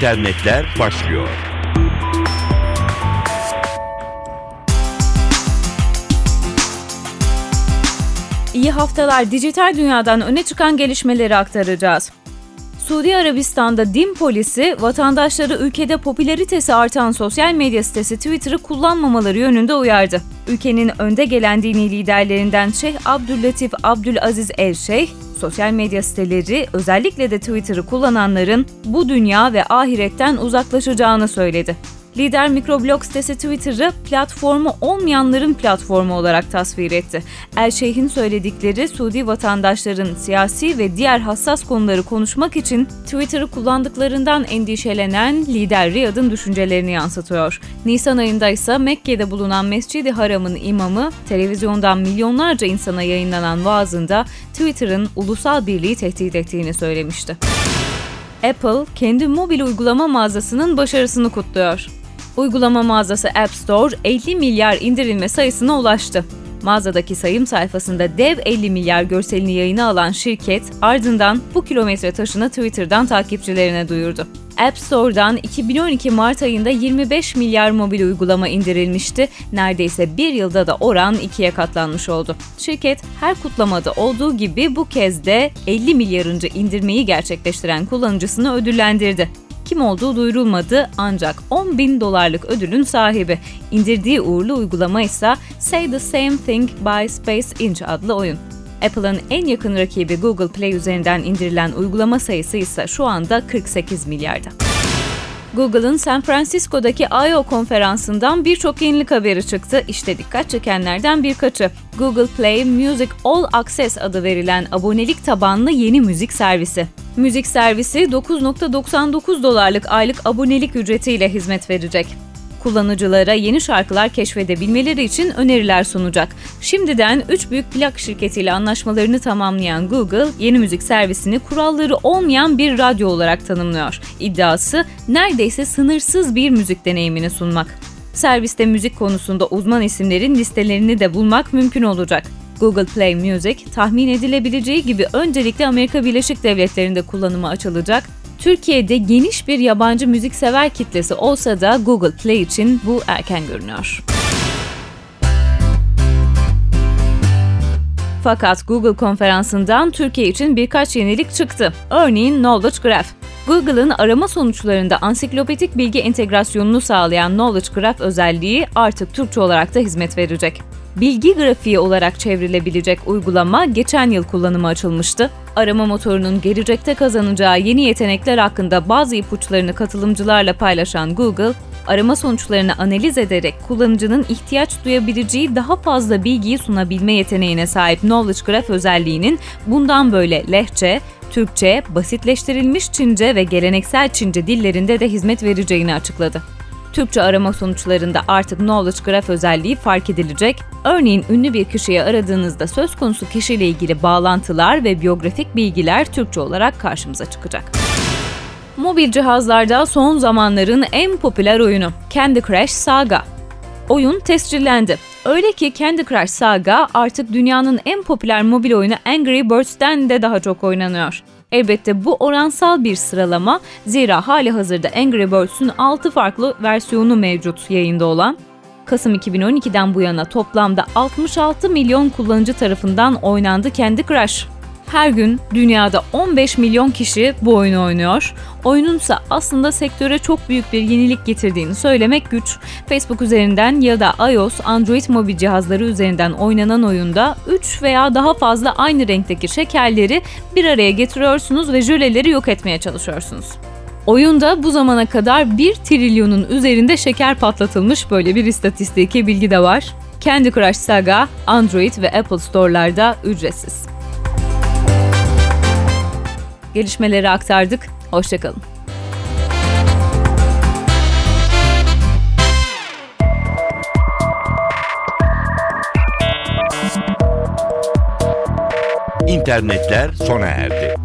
İnternetler başlıyor. İyi haftalar. Dijital dünyadan öne çıkan gelişmeleri aktaracağız. Suudi Arabistan'da din polisi vatandaşları ülkede popülaritesi artan sosyal medya sitesi Twitter'ı kullanmamaları yönünde uyardı. Ülkenin önde gelen dini liderlerinden Şeyh Abdüllatif Abdülaziz El Şeyh, sosyal medya siteleri özellikle de Twitter'ı kullananların bu dünya ve ahiretten uzaklaşacağını söyledi. Lider mikroblog sitesi Twitter'ı platformu olmayanların platformu olarak tasvir etti. El söyledikleri Suudi vatandaşların siyasi ve diğer hassas konuları konuşmak için Twitter'ı kullandıklarından endişelenen lider Riyad'ın düşüncelerini yansıtıyor. Nisan ayında ise Mekke'de bulunan Mescid-i Haram'ın imamı televizyondan milyonlarca insana yayınlanan vaazında Twitter'ın ulusal birliği tehdit ettiğini söylemişti. Apple, kendi mobil uygulama mağazasının başarısını kutluyor. Uygulama mağazası App Store 50 milyar indirilme sayısına ulaştı. Mağazadaki sayım sayfasında dev 50 milyar görselini yayına alan şirket ardından bu kilometre taşını Twitter'dan takipçilerine duyurdu. App Store'dan 2012 Mart ayında 25 milyar mobil uygulama indirilmişti. Neredeyse bir yılda da oran ikiye katlanmış oldu. Şirket her kutlamada olduğu gibi bu kez de 50 milyarıncı indirmeyi gerçekleştiren kullanıcısını ödüllendirdi kim olduğu duyurulmadı ancak 10 bin dolarlık ödülün sahibi. İndirdiği uğurlu uygulama ise Say the Same Thing by Space Inch adlı oyun. Apple'ın en yakın rakibi Google Play üzerinden indirilen uygulama sayısı ise şu anda 48 milyarda. Google'ın San Francisco'daki I.O. konferansından birçok yenilik haberi çıktı. İşte dikkat çekenlerden birkaçı. Google Play Music All Access adı verilen abonelik tabanlı yeni müzik servisi. Müzik servisi 9.99 dolarlık aylık abonelik ücretiyle hizmet verecek kullanıcılara yeni şarkılar keşfedebilmeleri için öneriler sunacak. Şimdiden 3 büyük plak şirketiyle anlaşmalarını tamamlayan Google, yeni müzik servisini kuralları olmayan bir radyo olarak tanımlıyor. İddiası neredeyse sınırsız bir müzik deneyimini sunmak. Serviste müzik konusunda uzman isimlerin listelerini de bulmak mümkün olacak. Google Play Music tahmin edilebileceği gibi öncelikle Amerika Birleşik Devletleri'nde kullanıma açılacak Türkiye'de geniş bir yabancı müzik sever kitlesi olsa da Google Play için bu erken görünüyor. Fakat Google konferansından Türkiye için birkaç yenilik çıktı. Örneğin Knowledge Graph. Google'ın arama sonuçlarında ansiklopedik bilgi entegrasyonunu sağlayan Knowledge Graph özelliği artık Türkçe olarak da hizmet verecek. Bilgi grafiği olarak çevrilebilecek uygulama geçen yıl kullanıma açılmıştı. Arama motorunun gelecekte kazanacağı yeni yetenekler hakkında bazı ipuçlarını katılımcılarla paylaşan Google, arama sonuçlarını analiz ederek kullanıcının ihtiyaç duyabileceği daha fazla bilgiyi sunabilme yeteneğine sahip Knowledge Graph özelliğinin bundan böyle lehçe, Türkçe, basitleştirilmiş Çince ve geleneksel Çince dillerinde de hizmet vereceğini açıkladı. Türkçe arama sonuçlarında artık Knowledge Graph özelliği fark edilecek. Örneğin ünlü bir kişiyi aradığınızda söz konusu kişiyle ilgili bağlantılar ve biyografik bilgiler Türkçe olarak karşımıza çıkacak. Mobil cihazlarda son zamanların en popüler oyunu Candy Crush Saga. Oyun tescillendi. Öyle ki Candy Crush Saga artık dünyanın en popüler mobil oyunu Angry Birds'ten de daha çok oynanıyor. Elbette bu oransal bir sıralama zira hali hazırda Angry Birds'ün 6 farklı versiyonu mevcut yayında olan. Kasım 2012'den bu yana toplamda 66 milyon kullanıcı tarafından oynandı Candy Crush. Her gün dünyada 15 milyon kişi bu oyunu oynuyor. Oyunun ise aslında sektöre çok büyük bir yenilik getirdiğini söylemek güç. Facebook üzerinden ya da iOS, Android mobil cihazları üzerinden oynanan oyunda 3 veya daha fazla aynı renkteki şekerleri bir araya getiriyorsunuz ve jöleleri yok etmeye çalışıyorsunuz. Oyunda bu zamana kadar 1 trilyonun üzerinde şeker patlatılmış böyle bir istatistiki bilgi de var. Candy Crush Saga Android ve Apple Store'larda ücretsiz. Gelişmeleri aktardık. Hoşçakalın. İnternetler sona erdi.